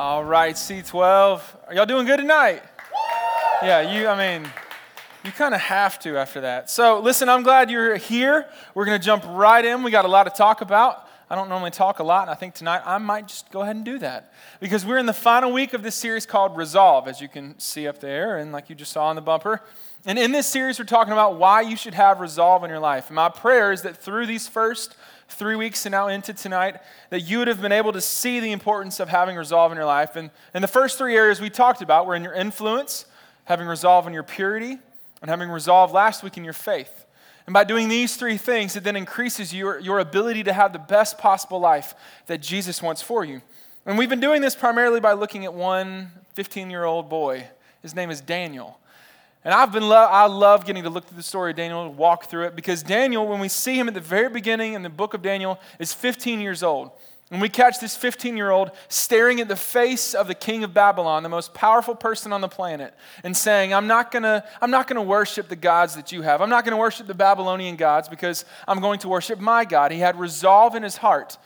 All right, C12. Are y'all doing good tonight? Yeah, you, I mean, you kind of have to after that. So, listen, I'm glad you're here. We're going to jump right in. We got a lot to talk about. I don't normally talk a lot, and I think tonight I might just go ahead and do that. Because we're in the final week of this series called Resolve, as you can see up there, and like you just saw on the bumper. And in this series, we're talking about why you should have resolve in your life. And my prayer is that through these first three weeks and now into tonight, that you would have been able to see the importance of having resolve in your life. And, and the first three areas we talked about were in your influence, having resolve in your purity, and having resolve last week in your faith. And by doing these three things, it then increases your, your ability to have the best possible life that Jesus wants for you. And we've been doing this primarily by looking at one 15 year old boy. His name is Daniel. And I've been lo- I love getting to look through the story of Daniel, walk through it, because Daniel, when we see him at the very beginning in the book of Daniel, is 15 years old. And we catch this 15 year old staring at the face of the king of Babylon, the most powerful person on the planet, and saying, I'm not gonna, I'm not gonna worship the gods that you have. I'm not gonna worship the Babylonian gods because I'm going to worship my God. He had resolve in his heart.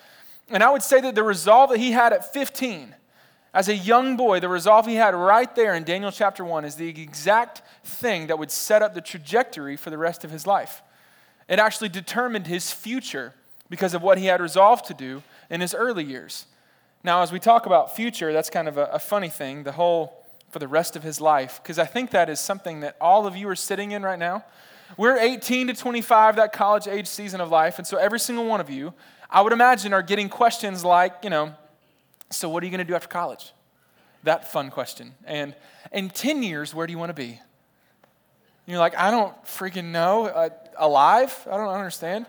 And I would say that the resolve that he had at 15, as a young boy, the resolve he had right there in Daniel chapter 1 is the exact thing that would set up the trajectory for the rest of his life. It actually determined his future because of what he had resolved to do in his early years. Now, as we talk about future, that's kind of a, a funny thing, the whole for the rest of his life, because I think that is something that all of you are sitting in right now. We're 18 to 25, that college age season of life, and so every single one of you, I would imagine, are getting questions like, you know, so what are you going to do after college? That fun question. And in 10 years, where do you want to be? you're like, I don't freaking know. Uh, alive? I don't understand.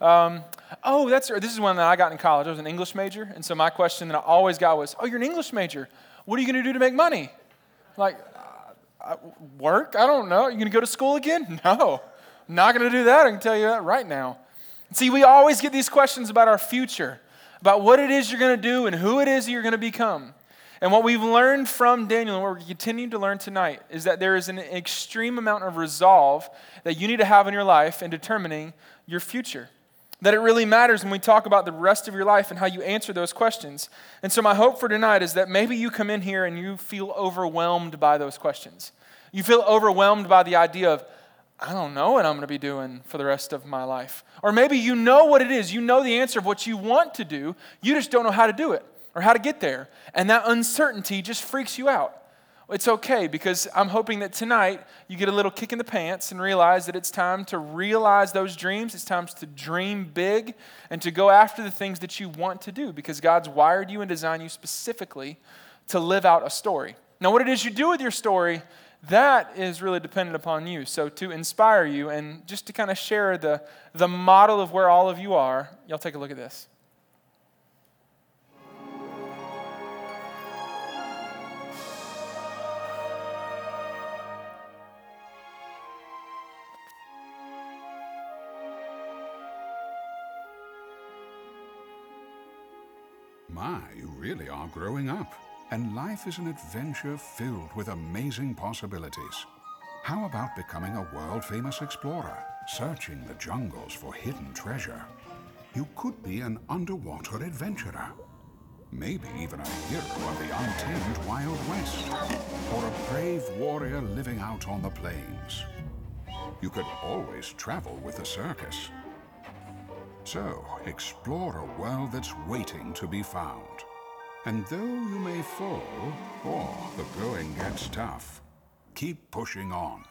Um, oh, that's this is one that I got in college. I was an English major, and so my question that I always got was, "Oh, you're an English major. What are you going to do to make money?" Like, uh, work? I don't know. Are you going to go to school again? No, I'm not going to do that. I can tell you that right now. See, we always get these questions about our future, about what it is you're going to do and who it is you're going to become. And what we've learned from Daniel, and what we're continuing to learn tonight, is that there is an extreme amount of resolve that you need to have in your life in determining your future. That it really matters when we talk about the rest of your life and how you answer those questions. And so, my hope for tonight is that maybe you come in here and you feel overwhelmed by those questions. You feel overwhelmed by the idea of, I don't know what I'm going to be doing for the rest of my life. Or maybe you know what it is. You know the answer of what you want to do. You just don't know how to do it or how to get there. And that uncertainty just freaks you out. It's okay because I'm hoping that tonight you get a little kick in the pants and realize that it's time to realize those dreams. It's time to dream big and to go after the things that you want to do because God's wired you and designed you specifically to live out a story. Now, what it is you do with your story, that is really dependent upon you. So, to inspire you and just to kind of share the, the model of where all of you are, y'all take a look at this. My, you really are growing up. And life is an adventure filled with amazing possibilities. How about becoming a world famous explorer, searching the jungles for hidden treasure? You could be an underwater adventurer. Maybe even a hero of the untamed Wild West. Or a brave warrior living out on the plains. You could always travel with a circus. So, explore a world that's waiting to be found. And though you may fall, or the going gets tough, keep pushing on.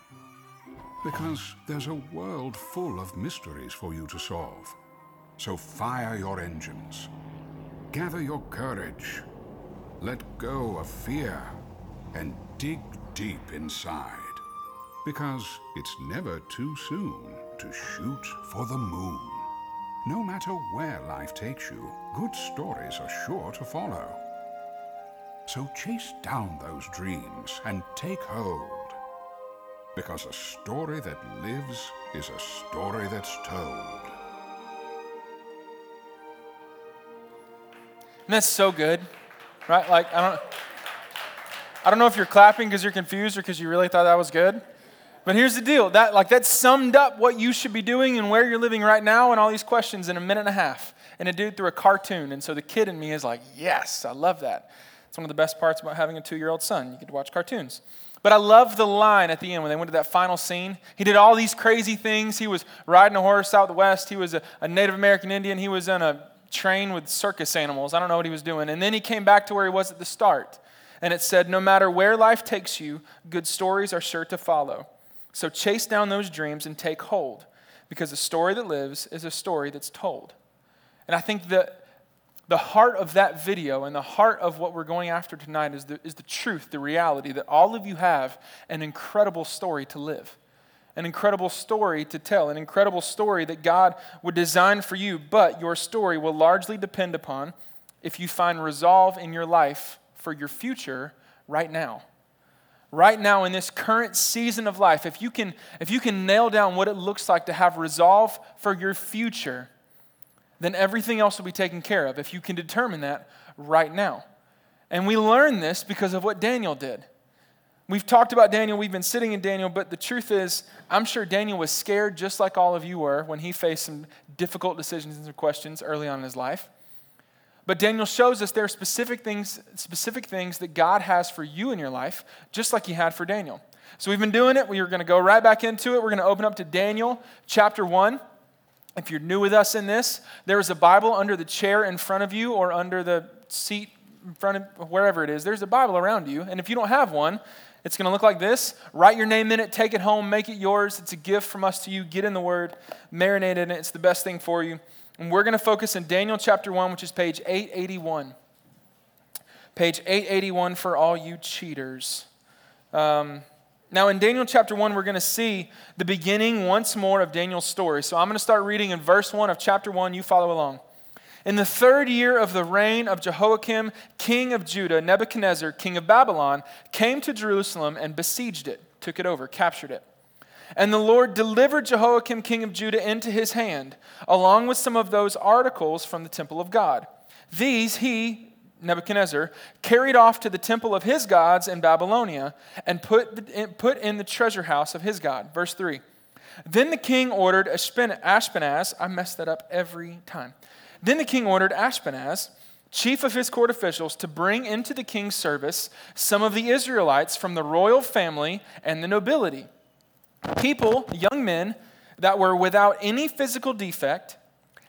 Because there's a world full of mysteries for you to solve. So fire your engines. Gather your courage. Let go of fear. And dig deep inside. Because it's never too soon to shoot for the moon. No matter where life takes you, good stories are sure to follow. So chase down those dreams and take hold. Because a story that lives is a story that's told. And that's so good, right? Like, I don't, I don't know if you're clapping because you're confused or because you really thought that was good. But here's the deal that, like, that summed up what you should be doing and where you're living right now and all these questions in a minute and a half. And it did through a cartoon. And so the kid in me is like, yes, I love that. It's one of the best parts about having a two year old son. You get to watch cartoons. But I love the line at the end when they went to that final scene. He did all these crazy things. He was riding a horse out the west. He was a, a Native American Indian. He was in a train with circus animals. I don't know what he was doing. And then he came back to where he was at the start. And it said, No matter where life takes you, good stories are sure to follow. So chase down those dreams and take hold, because a story that lives is a story that's told. And I think that the heart of that video and the heart of what we're going after tonight is the, is the truth, the reality that all of you have an incredible story to live, an incredible story to tell, an incredible story that God would design for you, but your story will largely depend upon if you find resolve in your life for your future right now. Right now, in this current season of life, if you can, if you can nail down what it looks like to have resolve for your future, then everything else will be taken care of if you can determine that right now. And we learn this because of what Daniel did. We've talked about Daniel, we've been sitting in Daniel, but the truth is, I'm sure Daniel was scared just like all of you were when he faced some difficult decisions and some questions early on in his life. But Daniel shows us there are specific things, specific things that God has for you in your life, just like he had for Daniel. So we've been doing it. We are going to go right back into it. We're going to open up to Daniel chapter 1. If you're new with us in this, there is a Bible under the chair in front of you or under the seat in front of wherever it is. There's a Bible around you. And if you don't have one, it's going to look like this. Write your name in it, take it home, make it yours. It's a gift from us to you. Get in the Word, marinate in it. It's the best thing for you. And we're going to focus in Daniel chapter 1, which is page 881. Page 881 for all you cheaters. Um, now, in Daniel chapter 1, we're going to see the beginning once more of Daniel's story. So I'm going to start reading in verse 1 of chapter 1. You follow along. In the third year of the reign of Jehoiakim, king of Judah, Nebuchadnezzar, king of Babylon, came to Jerusalem and besieged it, took it over, captured it. And the Lord delivered Jehoiakim, king of Judah, into his hand, along with some of those articles from the temple of God. These he, Nebuchadnezzar, carried off to the temple of his gods in Babylonia and put, put in the treasure house of his God. Verse 3. Then the king ordered Ashpenaz, I mess that up every time. Then the king ordered Ashpenaz, chief of his court officials, to bring into the king's service some of the Israelites from the royal family and the nobility. People, young men, that were without any physical defect,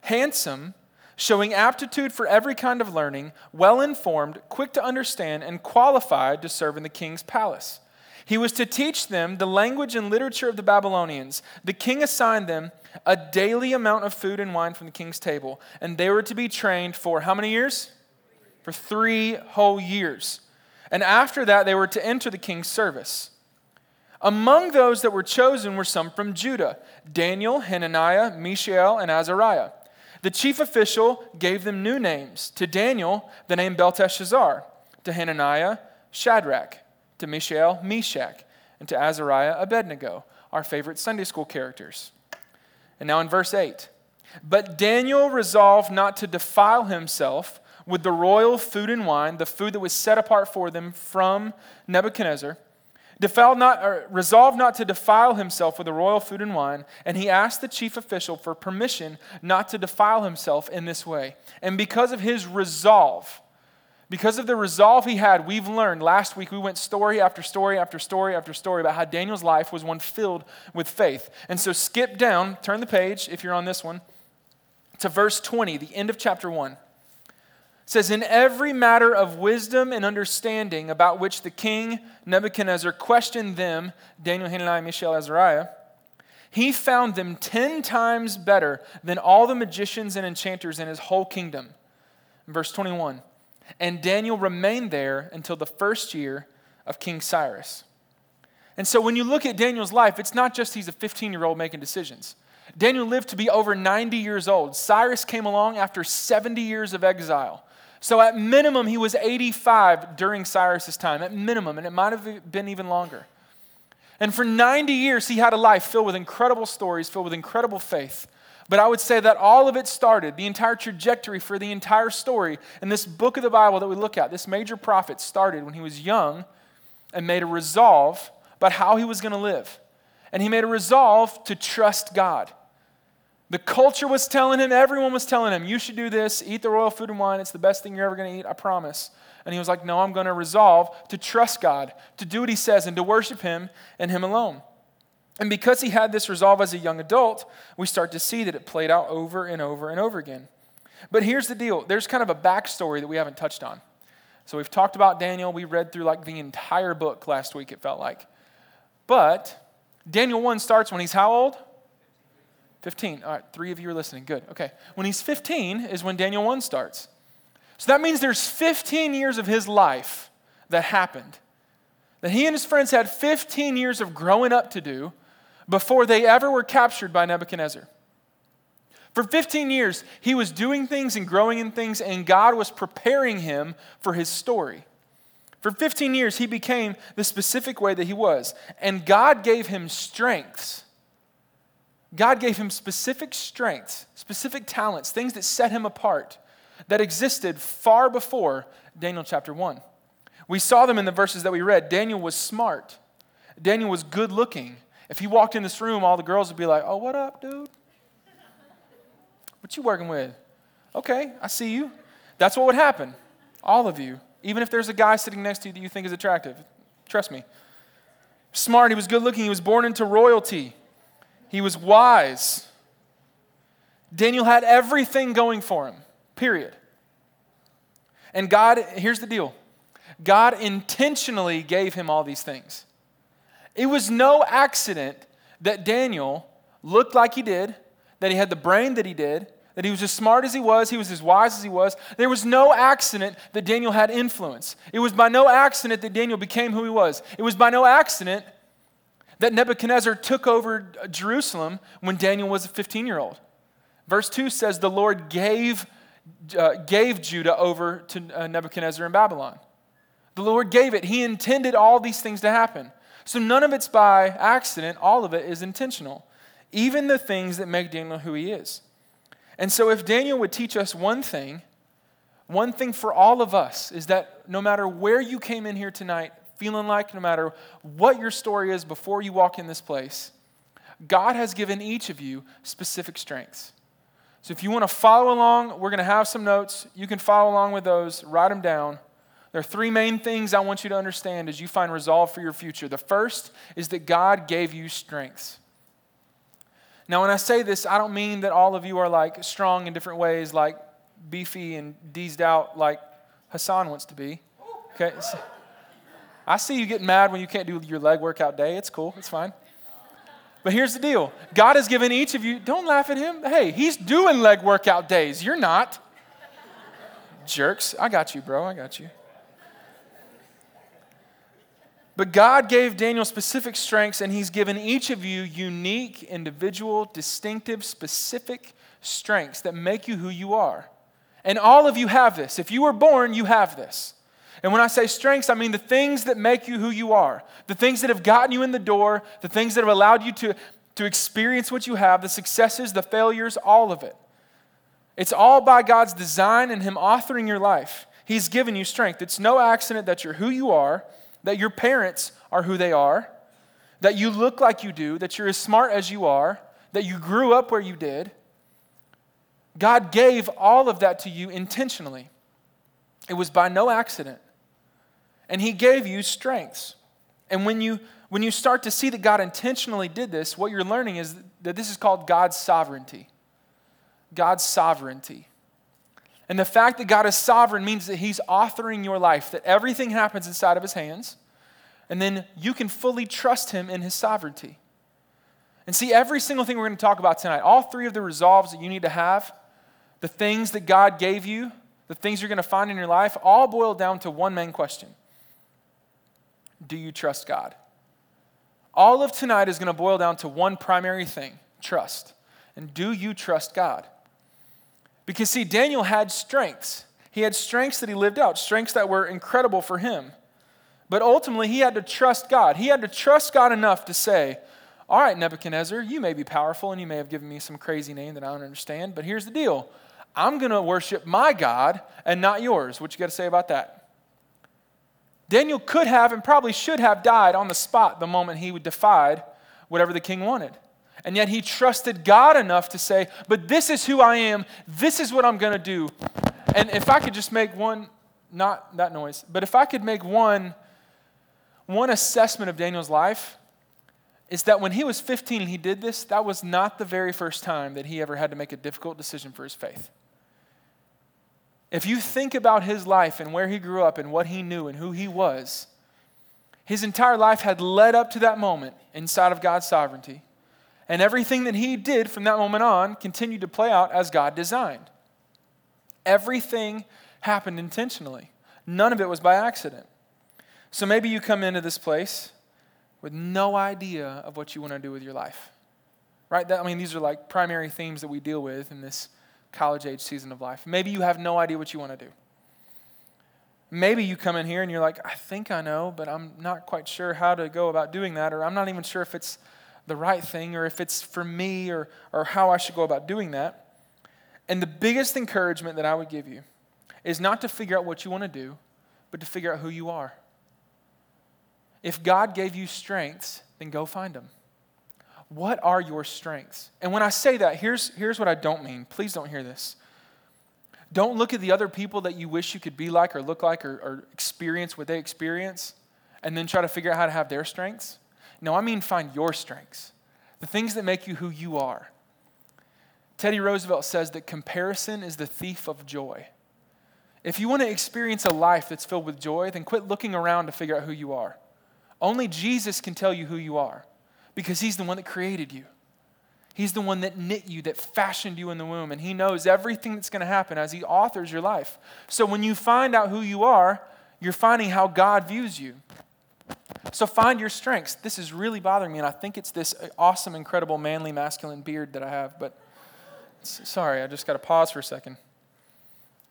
handsome, showing aptitude for every kind of learning, well informed, quick to understand, and qualified to serve in the king's palace. He was to teach them the language and literature of the Babylonians. The king assigned them a daily amount of food and wine from the king's table, and they were to be trained for how many years? For three whole years. And after that, they were to enter the king's service. Among those that were chosen were some from Judah Daniel, Hananiah, Mishael, and Azariah. The chief official gave them new names. To Daniel, the name Belteshazzar. To Hananiah, Shadrach. To Mishael, Meshach. And to Azariah, Abednego, our favorite Sunday school characters. And now in verse 8. But Daniel resolved not to defile himself with the royal food and wine, the food that was set apart for them from Nebuchadnezzar not, resolved not to defile himself with the royal food and wine, and he asked the chief official for permission not to defile himself in this way. And because of his resolve, because of the resolve he had, we've learned last week we went story after story after story after story about how Daniel's life was one filled with faith. And so skip down, turn the page if you're on this one, to verse 20, the end of chapter 1 says, In every matter of wisdom and understanding about which the king Nebuchadnezzar questioned them, Daniel, Hananiah, Mishael, Azariah, he found them ten times better than all the magicians and enchanters in his whole kingdom. Verse 21 And Daniel remained there until the first year of King Cyrus. And so when you look at Daniel's life, it's not just he's a 15 year old making decisions. Daniel lived to be over 90 years old. Cyrus came along after 70 years of exile. So, at minimum, he was 85 during Cyrus's time, at minimum, and it might have been even longer. And for 90 years, he had a life filled with incredible stories, filled with incredible faith. But I would say that all of it started, the entire trajectory for the entire story in this book of the Bible that we look at, this major prophet started when he was young and made a resolve about how he was going to live. And he made a resolve to trust God. The culture was telling him, everyone was telling him, you should do this, eat the royal food and wine. It's the best thing you're ever going to eat, I promise. And he was like, no, I'm going to resolve to trust God, to do what he says, and to worship him and him alone. And because he had this resolve as a young adult, we start to see that it played out over and over and over again. But here's the deal there's kind of a backstory that we haven't touched on. So we've talked about Daniel. We read through like the entire book last week, it felt like. But Daniel 1 starts when he's how old? 15. All right, three of you are listening. Good. Okay. When he's 15 is when Daniel 1 starts. So that means there's 15 years of his life that happened. That he and his friends had 15 years of growing up to do before they ever were captured by Nebuchadnezzar. For 15 years, he was doing things and growing in things, and God was preparing him for his story. For 15 years, he became the specific way that he was, and God gave him strengths God gave him specific strengths, specific talents, things that set him apart that existed far before Daniel chapter 1. We saw them in the verses that we read. Daniel was smart, Daniel was good looking. If he walked in this room, all the girls would be like, Oh, what up, dude? What you working with? Okay, I see you. That's what would happen. All of you. Even if there's a guy sitting next to you that you think is attractive. Trust me. Smart, he was good looking, he was born into royalty. He was wise. Daniel had everything going for him, period. And God, here's the deal God intentionally gave him all these things. It was no accident that Daniel looked like he did, that he had the brain that he did, that he was as smart as he was, he was as wise as he was. There was no accident that Daniel had influence. It was by no accident that Daniel became who he was. It was by no accident that Nebuchadnezzar took over Jerusalem when Daniel was a 15 year old. Verse 2 says the Lord gave, uh, gave Judah over to uh, Nebuchadnezzar in Babylon. The Lord gave it. He intended all these things to happen. So none of it's by accident, all of it is intentional. Even the things that make Daniel who he is. And so if Daniel would teach us one thing, one thing for all of us is that no matter where you came in here tonight, feeling like, no matter what your story is before you walk in this place, God has given each of you specific strengths. So if you want to follow along, we're going to have some notes. You can follow along with those, write them down. There are three main things I want you to understand as you find resolve for your future. The first is that God gave you strengths. Now, when I say this, I don't mean that all of you are like strong in different ways, like beefy and deezed out like Hassan wants to be. Okay? I see you getting mad when you can't do your leg workout day. It's cool, it's fine. But here's the deal God has given each of you, don't laugh at him. Hey, he's doing leg workout days. You're not. Jerks. I got you, bro. I got you. But God gave Daniel specific strengths, and He's given each of you unique, individual, distinctive, specific strengths that make you who you are. And all of you have this. If you were born, you have this. And when I say strengths, I mean the things that make you who you are, the things that have gotten you in the door, the things that have allowed you to, to experience what you have, the successes, the failures, all of it. It's all by God's design and Him authoring your life. He's given you strength. It's no accident that you're who you are, that your parents are who they are, that you look like you do, that you're as smart as you are, that you grew up where you did. God gave all of that to you intentionally. It was by no accident and He gave you strengths. And when you, when you start to see that God intentionally did this, what you're learning is that this is called God's sovereignty. God's sovereignty. And the fact that God is sovereign means that He's authoring your life, that everything happens inside of His hands, and then you can fully trust Him in His sovereignty. And see, every single thing we're going to talk about tonight, all three of the resolves that you need to have, the things that God gave you, the things you're going to find in your life, all boil down to one main question do you trust God? All of tonight is going to boil down to one primary thing trust. And do you trust God? Because, see, Daniel had strengths. He had strengths that he lived out, strengths that were incredible for him. But ultimately, he had to trust God. He had to trust God enough to say, All right, Nebuchadnezzar, you may be powerful and you may have given me some crazy name that I don't understand, but here's the deal I'm going to worship my God and not yours. What you got to say about that? Daniel could have and probably should have died on the spot the moment he would defied whatever the king wanted. And yet he trusted God enough to say, But this is who I am. This is what I'm going to do. And if I could just make one, not that noise, but if I could make one, one assessment of Daniel's life, is that when he was 15 and he did this, that was not the very first time that he ever had to make a difficult decision for his faith. If you think about his life and where he grew up and what he knew and who he was, his entire life had led up to that moment inside of God's sovereignty. And everything that he did from that moment on continued to play out as God designed. Everything happened intentionally, none of it was by accident. So maybe you come into this place with no idea of what you want to do with your life. Right? That, I mean, these are like primary themes that we deal with in this college age season of life. Maybe you have no idea what you want to do. Maybe you come in here and you're like, I think I know, but I'm not quite sure how to go about doing that, or I'm not even sure if it's the right thing, or if it's for me, or, or how I should go about doing that. And the biggest encouragement that I would give you is not to figure out what you want to do, but to figure out who you are. If God gave you strengths, then go find them. What are your strengths? And when I say that, here's, here's what I don't mean. Please don't hear this. Don't look at the other people that you wish you could be like or look like or, or experience what they experience and then try to figure out how to have their strengths. No, I mean find your strengths, the things that make you who you are. Teddy Roosevelt says that comparison is the thief of joy. If you want to experience a life that's filled with joy, then quit looking around to figure out who you are. Only Jesus can tell you who you are because he's the one that created you. He's the one that knit you, that fashioned you in the womb, and he knows everything that's going to happen as he authors your life. So when you find out who you are, you're finding how God views you. So find your strengths. This is really bothering me, and I think it's this awesome, incredible, manly, masculine beard that I have, but sorry, I just got to pause for a second.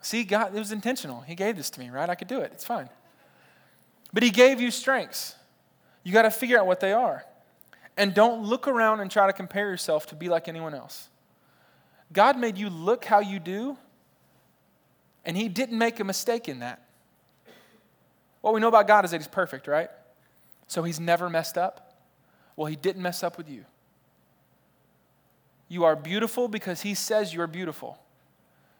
See, God, it was intentional. He gave this to me, right? I could do it. It's fine. But He gave you strengths. You got to figure out what they are. And don't look around and try to compare yourself to be like anyone else. God made you look how you do, and He didn't make a mistake in that. What we know about God is that He's perfect, right? So He's never messed up. Well, He didn't mess up with you. You are beautiful because He says you're beautiful.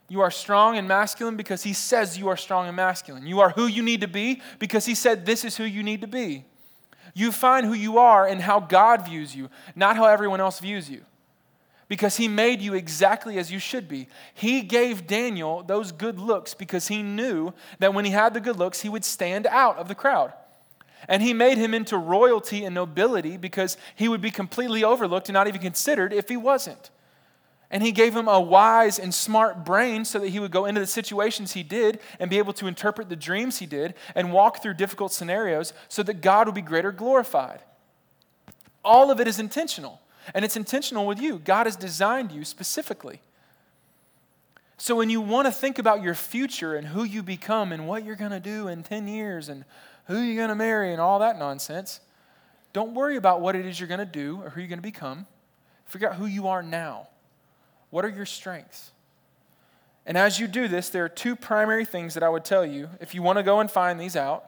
You are strong and masculine because He says you are strong and masculine. You are who you need to be because He said this is who you need to be. You find who you are and how God views you, not how everyone else views you. Because he made you exactly as you should be. He gave Daniel those good looks because he knew that when he had the good looks, he would stand out of the crowd. And he made him into royalty and nobility because he would be completely overlooked and not even considered if he wasn't. And he gave him a wise and smart brain so that he would go into the situations he did and be able to interpret the dreams he did and walk through difficult scenarios so that God would be greater glorified. All of it is intentional. And it's intentional with you. God has designed you specifically. So when you want to think about your future and who you become and what you're going to do in 10 years and who you're going to marry and all that nonsense, don't worry about what it is you're going to do or who you're going to become. Figure out who you are now. What are your strengths? And as you do this, there are two primary things that I would tell you if you want to go and find these out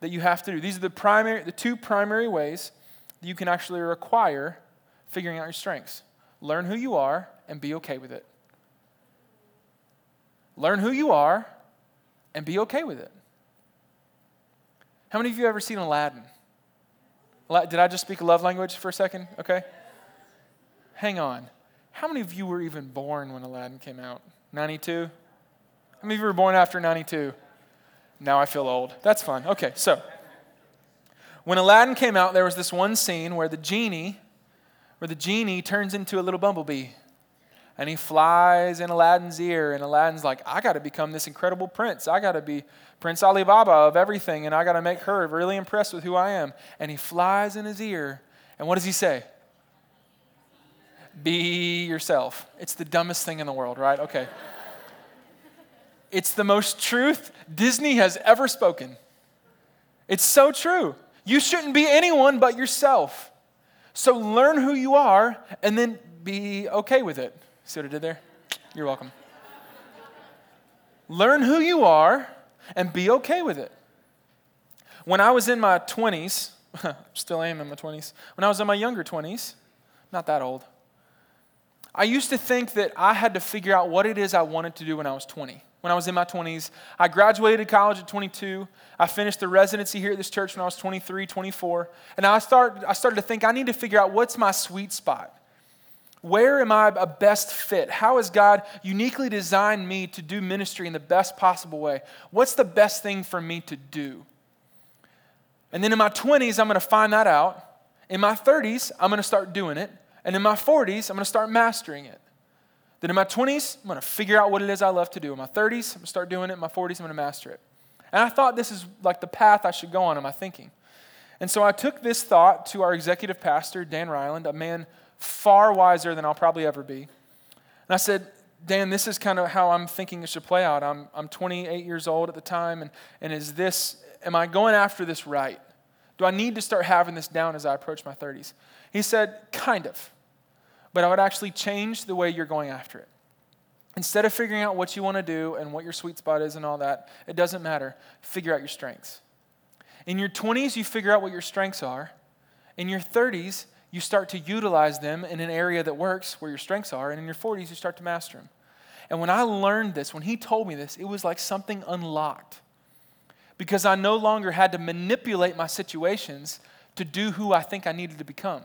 that you have to do. These are the primary the two primary ways that you can actually require figuring out your strengths. Learn who you are and be okay with it. Learn who you are and be okay with it. How many of you ever seen Aladdin? Did I just speak love language for a second? Okay. Hang on. How many of you were even born when Aladdin came out? 92? How many of you were born after 92? Now I feel old. That's fun. Okay, so when Aladdin came out, there was this one scene where the genie, where the genie turns into a little bumblebee. And he flies in Aladdin's ear, and Aladdin's like, I got to become this incredible prince. I got to be Prince Alibaba of everything, and I got to make her really impressed with who I am. And he flies in his ear, and what does he say? Be yourself. It's the dumbest thing in the world, right? Okay. It's the most truth Disney has ever spoken. It's so true. You shouldn't be anyone but yourself. So learn who you are and then be okay with it. See what I did there? You're welcome. learn who you are and be okay with it. When I was in my 20s, still am in my 20s, when I was in my younger 20s, not that old, I used to think that I had to figure out what it is I wanted to do when I was 20. When I was in my 20s, I graduated college at 22. I finished the residency here at this church when I was 23, 24. And I, start, I started to think I need to figure out what's my sweet spot. Where am I a best fit? How has God uniquely designed me to do ministry in the best possible way? What's the best thing for me to do? And then in my 20s, I'm going to find that out. In my 30s, I'm going to start doing it. And in my 40s, I'm going to start mastering it. Then in my 20s, I'm going to figure out what it is I love to do. In my 30s, I'm going to start doing it. In my 40s, I'm going to master it. And I thought this is like the path I should go on in my thinking. And so I took this thought to our executive pastor, Dan Ryland, a man far wiser than I'll probably ever be. And I said, Dan, this is kind of how I'm thinking it should play out. I'm, I'm 28 years old at the time, and, and is this, am I going after this right? Do I need to start having this down as I approach my 30s? He said, kind of but I would actually change the way you're going after it. Instead of figuring out what you want to do and what your sweet spot is and all that, it doesn't matter. Figure out your strengths. In your 20s, you figure out what your strengths are. In your 30s, you start to utilize them in an area that works where your strengths are. And in your 40s, you start to master them. And when I learned this, when he told me this, it was like something unlocked. Because I no longer had to manipulate my situations to do who I think I needed to become.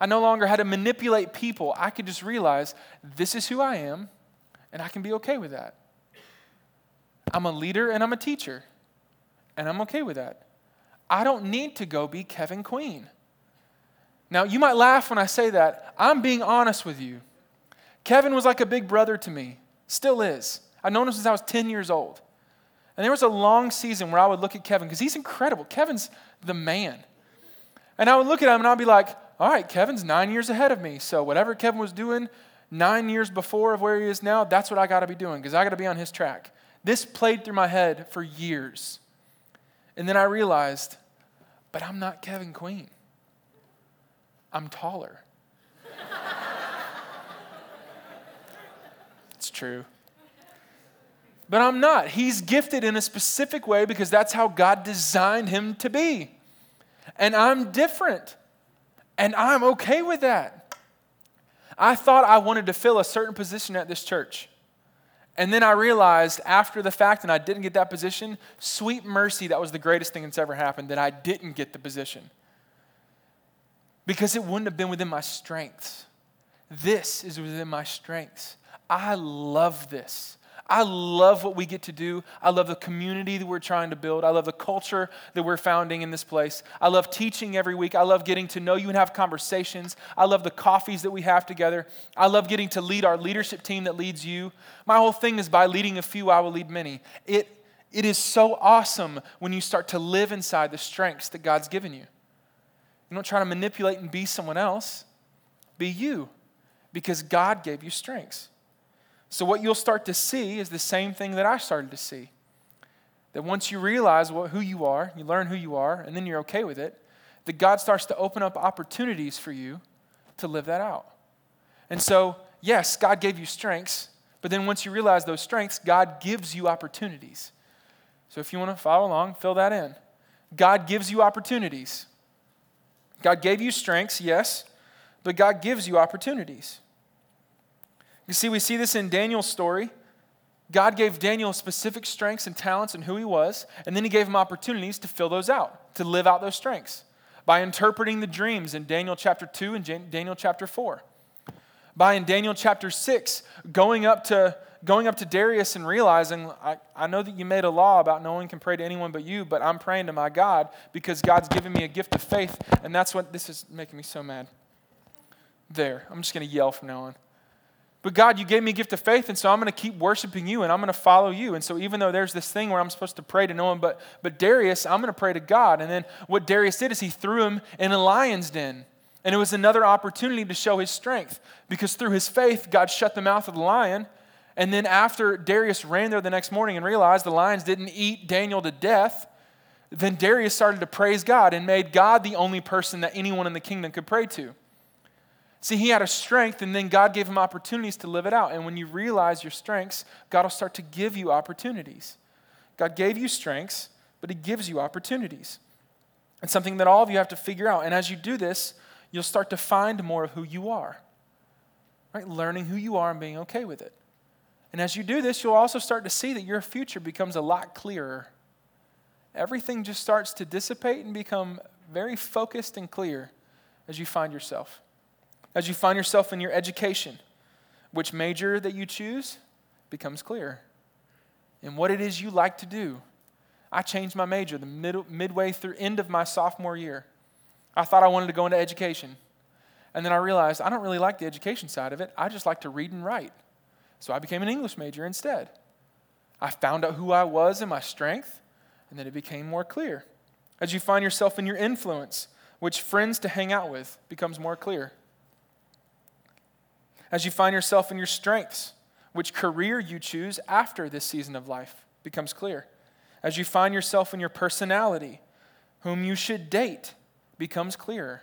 I no longer had to manipulate people. I could just realize this is who I am, and I can be okay with that. I'm a leader and I'm a teacher, and I'm okay with that. I don't need to go be Kevin Queen. Now, you might laugh when I say that. I'm being honest with you. Kevin was like a big brother to me, still is. I've known him since I was 10 years old. And there was a long season where I would look at Kevin because he's incredible. Kevin's the man. And I would look at him and I'd be like, all right, Kevin's nine years ahead of me. So whatever Kevin was doing nine years before of where he is now, that's what I got to be doing because I got to be on his track. This played through my head for years. And then I realized, but I'm not Kevin Queen. I'm taller. it's true. But I'm not. He's gifted in a specific way because that's how God designed him to be. And I'm different. And I'm okay with that. I thought I wanted to fill a certain position at this church. And then I realized after the fact, and I didn't get that position, sweet mercy, that was the greatest thing that's ever happened, that I didn't get the position. Because it wouldn't have been within my strengths. This is within my strengths. I love this. I love what we get to do. I love the community that we're trying to build. I love the culture that we're founding in this place. I love teaching every week. I love getting to know you and have conversations. I love the coffees that we have together. I love getting to lead our leadership team that leads you. My whole thing is by leading a few, I will lead many. It, it is so awesome when you start to live inside the strengths that God's given you. You don't try to manipulate and be someone else, be you, because God gave you strengths. So, what you'll start to see is the same thing that I started to see. That once you realize what, who you are, you learn who you are, and then you're okay with it, that God starts to open up opportunities for you to live that out. And so, yes, God gave you strengths, but then once you realize those strengths, God gives you opportunities. So, if you want to follow along, fill that in. God gives you opportunities. God gave you strengths, yes, but God gives you opportunities. You see, we see this in Daniel's story. God gave Daniel specific strengths and talents and who he was, and then he gave him opportunities to fill those out, to live out those strengths by interpreting the dreams in Daniel chapter 2 and Daniel chapter 4. By in Daniel chapter 6, going up to, going up to Darius and realizing, I, I know that you made a law about no one can pray to anyone but you, but I'm praying to my God because God's given me a gift of faith, and that's what this is making me so mad. There, I'm just going to yell from now on. But God, you gave me a gift of faith, and so I'm going to keep worshiping you and I'm going to follow you. And so even though there's this thing where I'm supposed to pray to no one but, but Darius, I'm going to pray to God. And then what Darius did is he threw him in a lion's den. And it was another opportunity to show his strength because through his faith, God shut the mouth of the lion. And then after Darius ran there the next morning and realized the lions didn't eat Daniel to death, then Darius started to praise God and made God the only person that anyone in the kingdom could pray to. See, he had a strength, and then God gave him opportunities to live it out. And when you realize your strengths, God will start to give you opportunities. God gave you strengths, but he gives you opportunities. It's something that all of you have to figure out. And as you do this, you'll start to find more of who you are. right? Learning who you are and being okay with it. And as you do this, you'll also start to see that your future becomes a lot clearer. Everything just starts to dissipate and become very focused and clear as you find yourself. As you find yourself in your education, which major that you choose becomes clear. And what it is you like to do. I changed my major the mid, midway through end of my sophomore year. I thought I wanted to go into education. And then I realized I don't really like the education side of it. I just like to read and write. So I became an English major instead. I found out who I was and my strength, and then it became more clear. As you find yourself in your influence, which friends to hang out with becomes more clear. As you find yourself in your strengths, which career you choose after this season of life becomes clear. As you find yourself in your personality, whom you should date becomes clearer.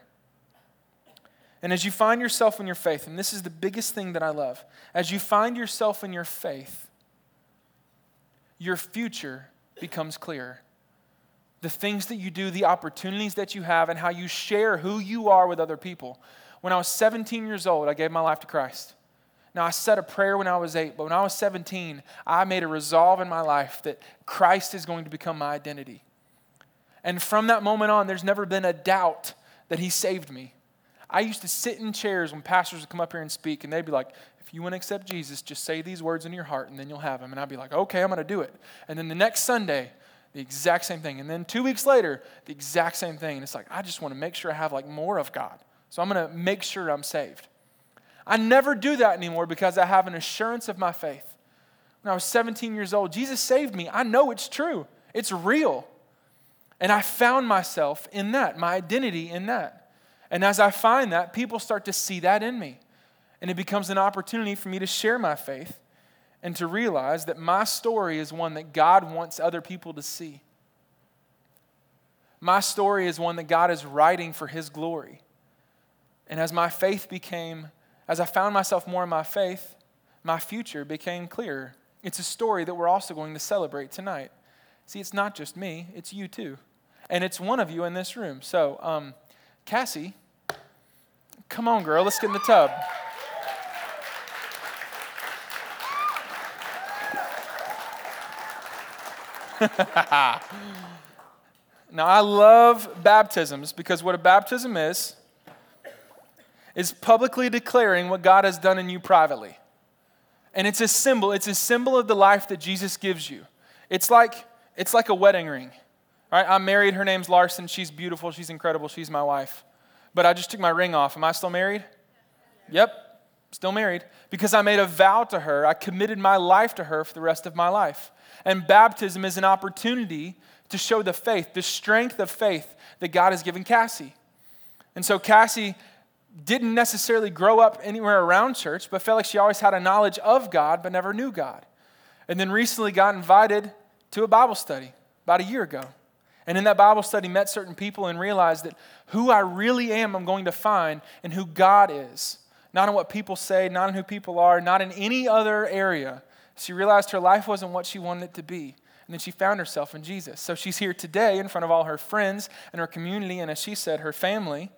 And as you find yourself in your faith, and this is the biggest thing that I love, as you find yourself in your faith, your future becomes clearer the things that you do, the opportunities that you have, and how you share who you are with other people. When I was 17 years old, I gave my life to Christ. Now, I said a prayer when I was eight, but when I was 17, I made a resolve in my life that Christ is going to become my identity. And from that moment on, there's never been a doubt that He saved me. I used to sit in chairs when pastors would come up here and speak, and they'd be like, if you want to accept Jesus, just say these words in your heart, and then you'll have Him. And I'd be like, okay, I'm going to do it. And then the next Sunday, the exact same thing. And then two weeks later, the exact same thing. And it's like, I just want to make sure I have like more of God. So I'm going to make sure I'm saved. I never do that anymore because I have an assurance of my faith. When I was 17 years old, Jesus saved me. I know it's true, it's real. And I found myself in that, my identity in that. And as I find that, people start to see that in me. And it becomes an opportunity for me to share my faith and to realize that my story is one that God wants other people to see. My story is one that God is writing for His glory. And as my faith became, as I found myself more in my faith, my future became clearer. It's a story that we're also going to celebrate tonight. See, it's not just me, it's you too. And it's one of you in this room. So, um, Cassie, come on, girl, let's get in the tub. now, I love baptisms because what a baptism is, is publicly declaring what God has done in you privately. And it's a symbol, it's a symbol of the life that Jesus gives you. It's like, it's like a wedding ring. Right? I'm married, her name's Larson, she's beautiful, she's incredible, she's my wife. But I just took my ring off. Am I still married? Yep, still married. Because I made a vow to her, I committed my life to her for the rest of my life. And baptism is an opportunity to show the faith, the strength of faith that God has given Cassie. And so Cassie didn't necessarily grow up anywhere around church, but felt like she always had a knowledge of God, but never knew God. And then recently got invited to a Bible study about a year ago. And in that Bible study, met certain people and realized that who I really am, I'm going to find, and who God is. Not in what people say, not in who people are, not in any other area, she realized her life wasn't what she wanted it to be. And then she found herself in Jesus. So she's here today in front of all her friends and her community, and as she said, her family,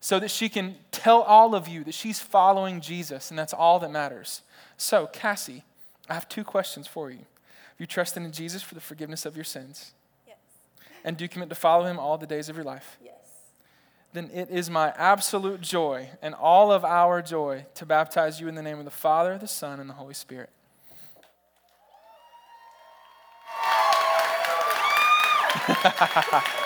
so that she can tell all of you that she's following Jesus, and that's all that matters. So, Cassie, I have two questions for you. Have you trusted in Jesus for the forgiveness of your sins? Yes. And do you commit to follow him all the days of your life? Yes. Then it is my absolute joy and all of our joy to baptize you in the name of the Father, the Son, and the Holy Spirit.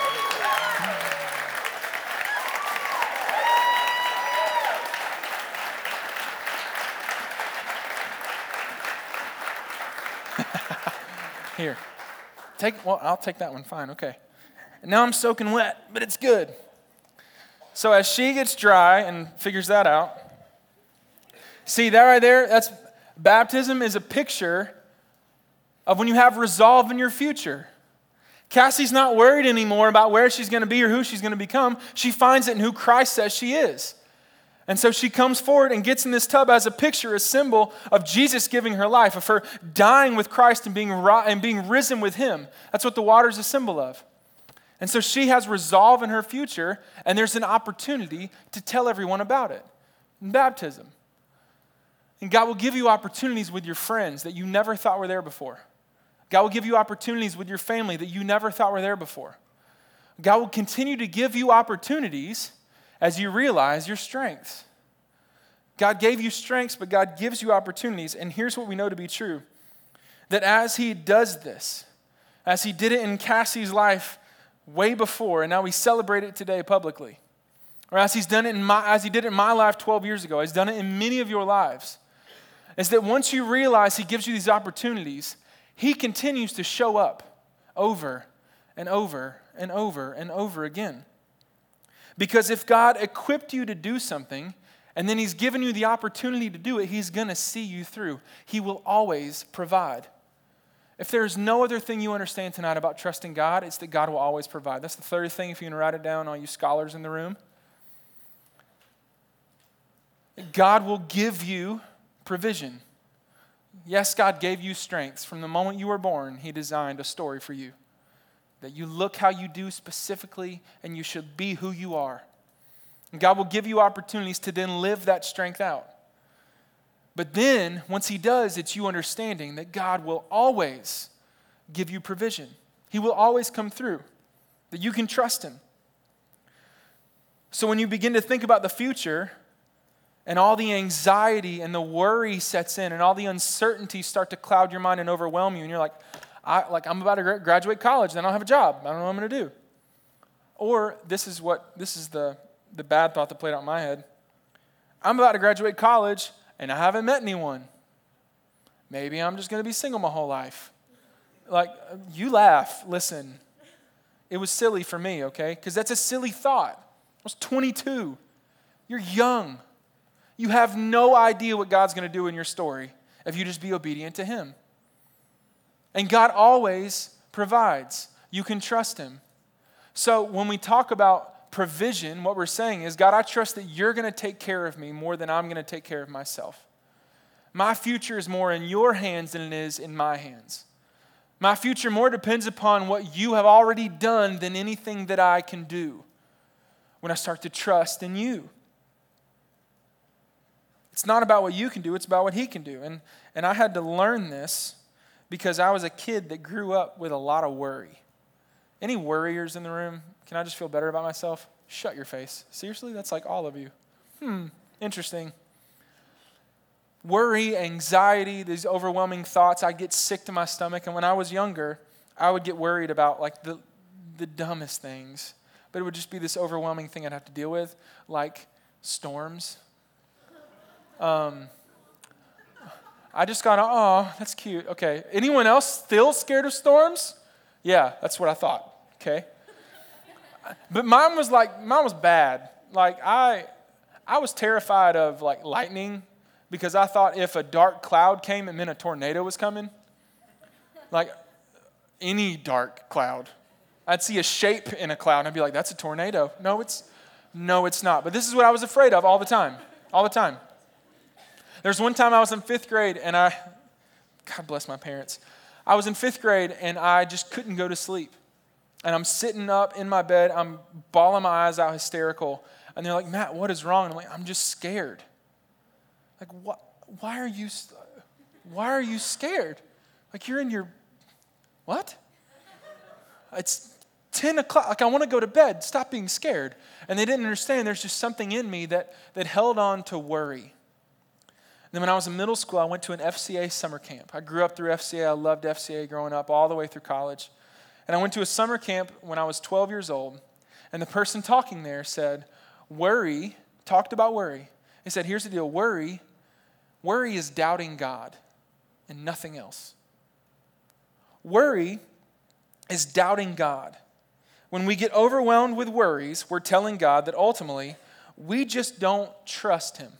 Here. Take well, I'll take that one. Fine, okay. now I'm soaking wet, but it's good. So as she gets dry and figures that out, see that right there? That's baptism is a picture of when you have resolve in your future. Cassie's not worried anymore about where she's going to be or who she's going to become. She finds it in who Christ says she is. And so she comes forward and gets in this tub as a picture, a symbol of Jesus giving her life, of her dying with Christ and being, and being risen with Him. That's what the water is a symbol of. And so she has resolve in her future, and there's an opportunity to tell everyone about it. In baptism. And God will give you opportunities with your friends that you never thought were there before. God will give you opportunities with your family that you never thought were there before. God will continue to give you opportunities as you realize your strengths. God gave you strengths, but God gives you opportunities. And here's what we know to be true that as He does this, as He did it in Cassie's life way before, and now we celebrate it today publicly, or as He's done it in my, as He did it in my life 12 years ago, He's done it in many of your lives, is that once you realize He gives you these opportunities, He continues to show up over and over and over and over again. Because if God equipped you to do something, and then He's given you the opportunity to do it, He's going to see you through. He will always provide. If there's no other thing you understand tonight about trusting God, it's that God will always provide. That's the third thing, if you can write it down, all you scholars in the room. God will give you provision. Yes, God gave you strengths. From the moment you were born, He designed a story for you. That you look how you do specifically, and you should be who you are. And God will give you opportunities to then live that strength out. But then, once He does, it's you understanding that God will always give you provision. He will always come through, that you can trust Him. So when you begin to think about the future, and all the anxiety and the worry sets in, and all the uncertainty start to cloud your mind and overwhelm you, and you're like, I, like I'm about to graduate college, then I'll have a job. I don't know what I'm going to do. Or this is what this is the the bad thought that played out in my head. I'm about to graduate college and I haven't met anyone. Maybe I'm just going to be single my whole life. Like, you laugh. Listen, it was silly for me, okay? Because that's a silly thought. I was 22. You're young. You have no idea what God's going to do in your story if you just be obedient to Him. And God always provides. You can trust Him. So when we talk about provision, what we're saying is, God, I trust that you're going to take care of me more than I'm going to take care of myself. My future is more in your hands than it is in my hands. My future more depends upon what you have already done than anything that I can do when I start to trust in you. It's not about what you can do, it's about what He can do. And, and I had to learn this because I was a kid that grew up with a lot of worry. Any worriers in the room? Can I just feel better about myself? Shut your face. Seriously? That's like all of you. Hmm, interesting. Worry, anxiety, these overwhelming thoughts, I get sick to my stomach. And when I was younger, I would get worried about like the, the dumbest things. But it would just be this overwhelming thing I'd have to deal with, like storms. Um, I just got, oh, that's cute. Okay. Anyone else still scared of storms? Yeah, that's what I thought. Okay. But mine was like, mine was bad. Like, I, I was terrified of like lightning because I thought if a dark cloud came, it meant a tornado was coming. Like, any dark cloud. I'd see a shape in a cloud and I'd be like, that's a tornado. No, it's, no, it's not. But this is what I was afraid of all the time. All the time. There's one time I was in fifth grade and I, God bless my parents, I was in fifth grade and I just couldn't go to sleep. And I'm sitting up in my bed, I'm bawling my eyes out, hysterical. And they're like, Matt, what is wrong? And I'm like, I'm just scared. Like? Why are you? Why are you scared? Like you're in your, what? It's 10 o'clock. Like I want to go to bed. Stop being scared. And they didn't understand. There's just something in me that that held on to worry. Then when I was in middle school, I went to an FCA summer camp. I grew up through FCA. I loved FCA growing up all the way through college. And I went to a summer camp when I was 12 years old, and the person talking there said, Worry, talked about worry. He said, Here's the deal worry, worry is doubting God and nothing else. Worry is doubting God. When we get overwhelmed with worries, we're telling God that ultimately we just don't trust Him.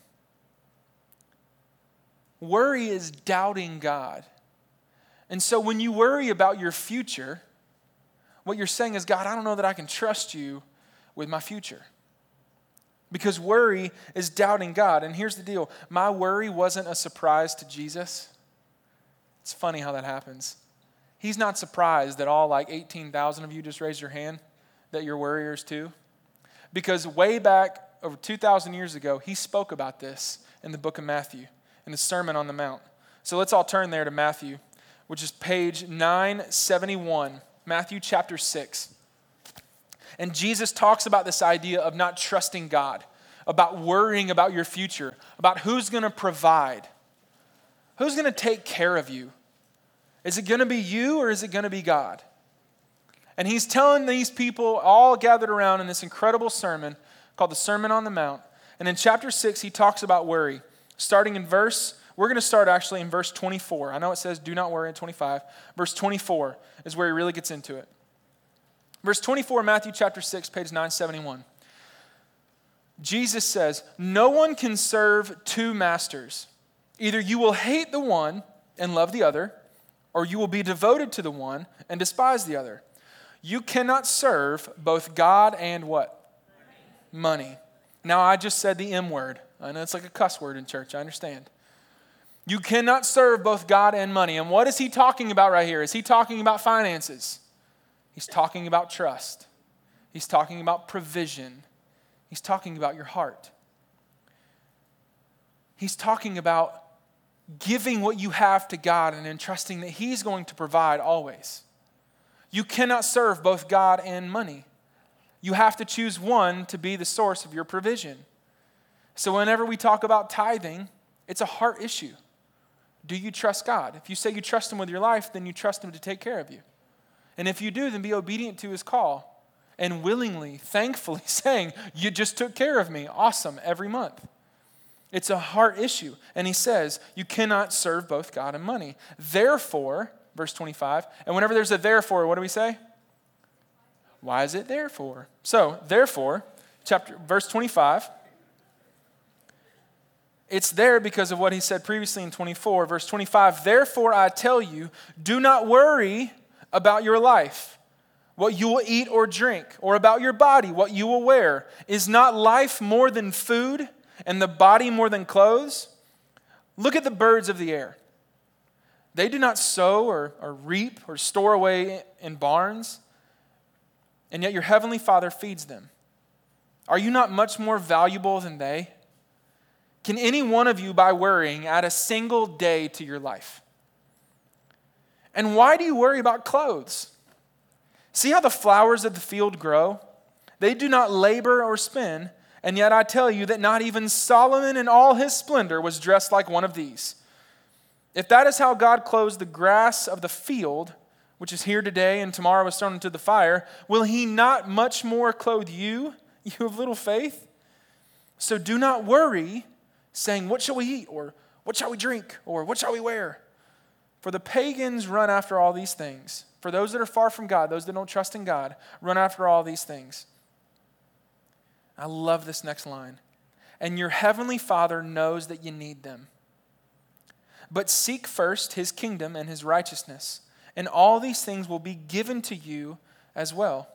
Worry is doubting God. And so when you worry about your future, what you're saying is, God, I don't know that I can trust you with my future. Because worry is doubting God. And here's the deal my worry wasn't a surprise to Jesus. It's funny how that happens. He's not surprised that all like 18,000 of you just raised your hand that you're worriers too. Because way back over 2,000 years ago, he spoke about this in the book of Matthew. In the Sermon on the Mount. So let's all turn there to Matthew, which is page 971, Matthew chapter 6. And Jesus talks about this idea of not trusting God, about worrying about your future, about who's going to provide, who's going to take care of you. Is it going to be you or is it going to be God? And he's telling these people all gathered around in this incredible sermon called the Sermon on the Mount. And in chapter 6, he talks about worry. Starting in verse, we're going to start actually in verse 24. I know it says, do not worry in 25. Verse 24 is where he really gets into it. Verse 24, Matthew chapter 6, page 971. Jesus says, No one can serve two masters. Either you will hate the one and love the other, or you will be devoted to the one and despise the other. You cannot serve both God and what? Money. Money. Now, I just said the M word. I know it's like a cuss word in church, I understand. You cannot serve both God and money. And what is he talking about right here? Is he talking about finances? He's talking about trust. He's talking about provision. He's talking about your heart. He's talking about giving what you have to God and entrusting that He's going to provide always. You cannot serve both God and money. You have to choose one to be the source of your provision. So, whenever we talk about tithing, it's a heart issue. Do you trust God? If you say you trust Him with your life, then you trust Him to take care of you. And if you do, then be obedient to His call and willingly, thankfully saying, You just took care of me. Awesome, every month. It's a heart issue. And He says, You cannot serve both God and money. Therefore, verse 25. And whenever there's a therefore, what do we say? Why is it therefore? So, therefore, chapter verse 25. It's there because of what he said previously in 24, verse 25. Therefore, I tell you, do not worry about your life, what you will eat or drink, or about your body, what you will wear. Is not life more than food, and the body more than clothes? Look at the birds of the air. They do not sow or, or reap or store away in barns, and yet your heavenly Father feeds them. Are you not much more valuable than they? Can any one of you, by worrying, add a single day to your life? And why do you worry about clothes? See how the flowers of the field grow? They do not labor or spin, and yet I tell you that not even Solomon in all his splendor was dressed like one of these. If that is how God clothes the grass of the field, which is here today and tomorrow is thrown into the fire, will he not much more clothe you, you of little faith? So do not worry, saying, What shall we eat? Or what shall we drink? Or what shall we wear? For the pagans run after all these things. For those that are far from God, those that don't trust in God, run after all these things. I love this next line. And your heavenly Father knows that you need them. But seek first his kingdom and his righteousness, and all these things will be given to you as well.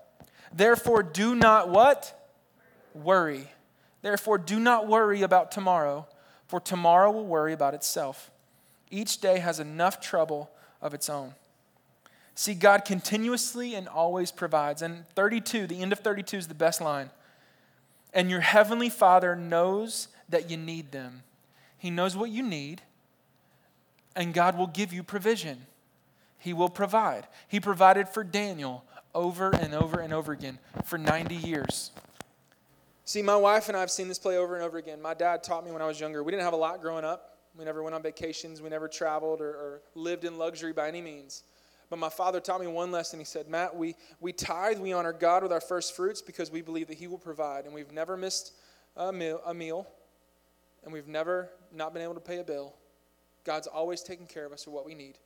Therefore, do not what? Worry. Therefore, do not worry about tomorrow, for tomorrow will worry about itself. Each day has enough trouble of its own. See, God continuously and always provides. And 32, the end of 32 is the best line. And your heavenly Father knows that you need them. He knows what you need, and God will give you provision. He will provide. He provided for Daniel over and over and over again for 90 years. See, my wife and I have seen this play over and over again. My dad taught me when I was younger. We didn't have a lot growing up. We never went on vacations. We never traveled or, or lived in luxury by any means. But my father taught me one lesson. He said, Matt, we, we tithe, we honor God with our first fruits because we believe that He will provide. And we've never missed a meal, a meal and we've never not been able to pay a bill. God's always taken care of us for what we need.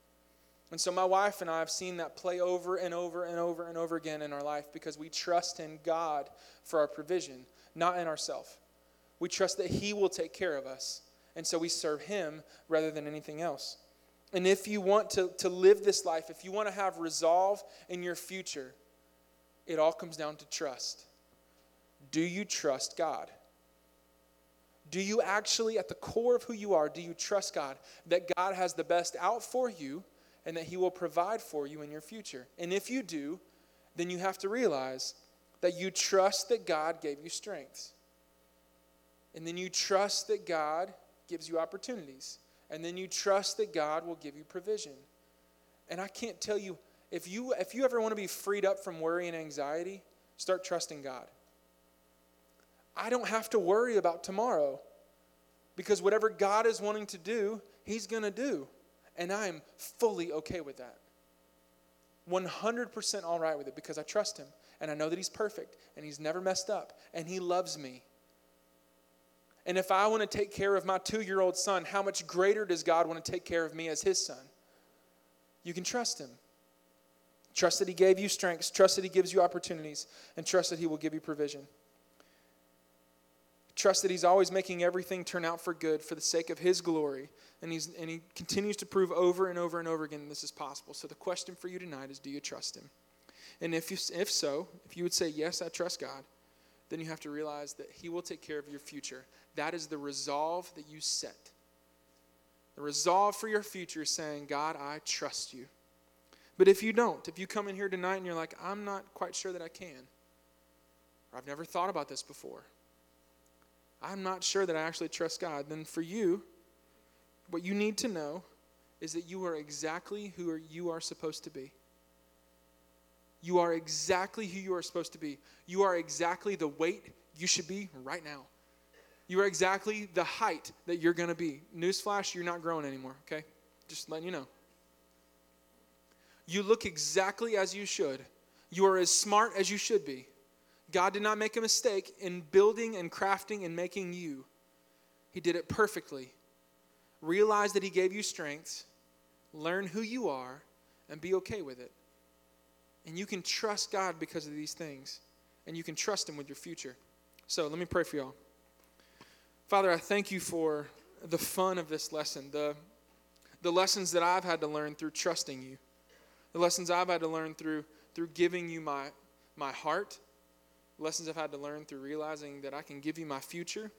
And so my wife and I have seen that play over and over and over and over again in our life because we trust in God for our provision, not in ourselves. We trust that He will take care of us. And so we serve Him rather than anything else. And if you want to, to live this life, if you want to have resolve in your future, it all comes down to trust. Do you trust God? Do you actually, at the core of who you are, do you trust God that God has the best out for you and that He will provide for you in your future? And if you do, then you have to realize that you trust that God gave you strengths. And then you trust that God gives you opportunities. And then you trust that God will give you provision. And I can't tell you if you if you ever want to be freed up from worry and anxiety, start trusting God. I don't have to worry about tomorrow because whatever God is wanting to do, he's going to do. And I'm fully okay with that. 100% all right with it because I trust him and I know that he's perfect and he's never messed up and he loves me. And if I want to take care of my two year old son, how much greater does God want to take care of me as his son? You can trust him. Trust that he gave you strengths, trust that he gives you opportunities, and trust that he will give you provision. Trust that he's always making everything turn out for good for the sake of his glory. And, he's, and he continues to prove over and over and over again this is possible. So the question for you tonight is do you trust him? And if, you, if so, if you would say, yes, I trust God, then you have to realize that he will take care of your future. That is the resolve that you set. The resolve for your future is saying, God, I trust you. But if you don't, if you come in here tonight and you're like, I'm not quite sure that I can, or I've never thought about this before, I'm not sure that I actually trust God, then for you, what you need to know is that you are exactly who you are supposed to be. You are exactly who you are supposed to be. You are exactly the weight you should be right now. You are exactly the height that you're going to be. Newsflash, you're not growing anymore, okay? Just letting you know. You look exactly as you should. You are as smart as you should be. God did not make a mistake in building and crafting and making you, He did it perfectly. Realize that He gave you strengths, learn who you are, and be okay with it. And you can trust God because of these things, and you can trust Him with your future. So let me pray for y'all. Father, I thank you for the fun of this lesson, the, the lessons that I've had to learn through trusting you, the lessons I've had to learn through, through giving you my, my heart lessons I've had to learn through realizing that I can give you my future.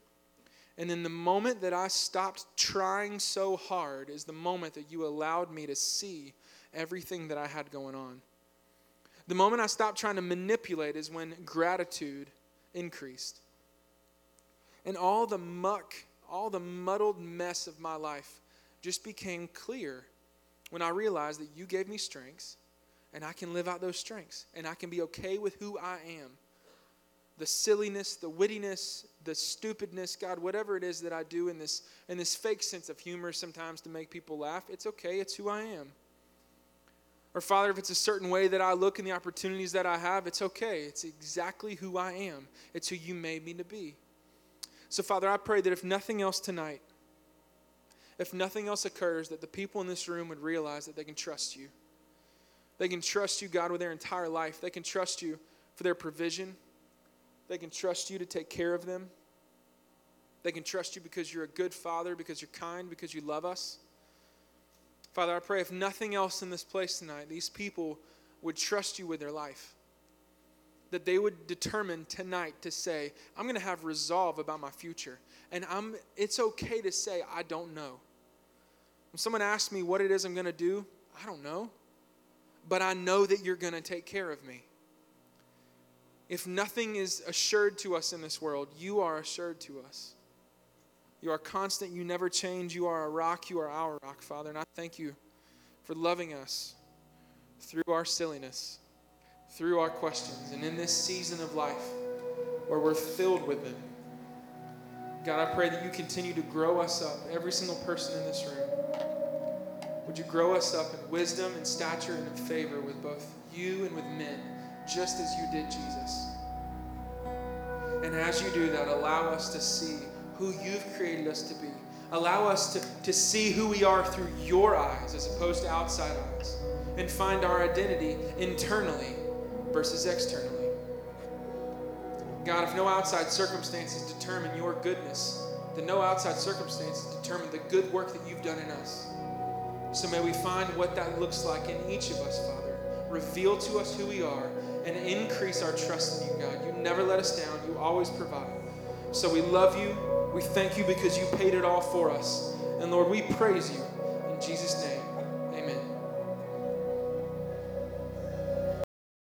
And then the moment that I stopped trying so hard is the moment that you allowed me to see everything that I had going on. The moment I stopped trying to manipulate is when gratitude increased. And all the muck, all the muddled mess of my life just became clear when I realized that you gave me strengths and I can live out those strengths and I can be okay with who I am the silliness, the wittiness, the stupidness, God, whatever it is that I do in this in this fake sense of humor sometimes to make people laugh, it's okay, it's who I am. Or Father, if it's a certain way that I look and the opportunities that I have, it's okay. It's exactly who I am. It's who you made me to be. So Father, I pray that if nothing else tonight, if nothing else occurs, that the people in this room would realize that they can trust you. They can trust you, God, with their entire life. They can trust you for their provision. They can trust you to take care of them. They can trust you because you're a good father, because you're kind, because you love us. Father, I pray if nothing else in this place tonight, these people would trust you with their life. That they would determine tonight to say, I'm going to have resolve about my future. And I'm, it's okay to say, I don't know. When someone asks me what it is I'm going to do, I don't know. But I know that you're going to take care of me. If nothing is assured to us in this world, you are assured to us. You are constant. You never change. You are a rock. You are our rock, Father. And I thank you for loving us through our silliness, through our questions, and in this season of life where we're filled with them. God, I pray that you continue to grow us up, every single person in this room. Would you grow us up in wisdom and stature and in favor with both you and with men? just as you did, Jesus. And as you do that, allow us to see who you've created us to be. Allow us to, to see who we are through your eyes as opposed to outside eyes. And find our identity internally versus externally. God, if no outside circumstances determine your goodness, then no outside circumstances determine the good work that you've done in us. So may we find what that looks like in each of us, Father. Reveal to us who we are and increase our trust in you, God. You never let us down, you always provide. So we love you. We thank you because you paid it all for us. And Lord, we praise you in Jesus' name.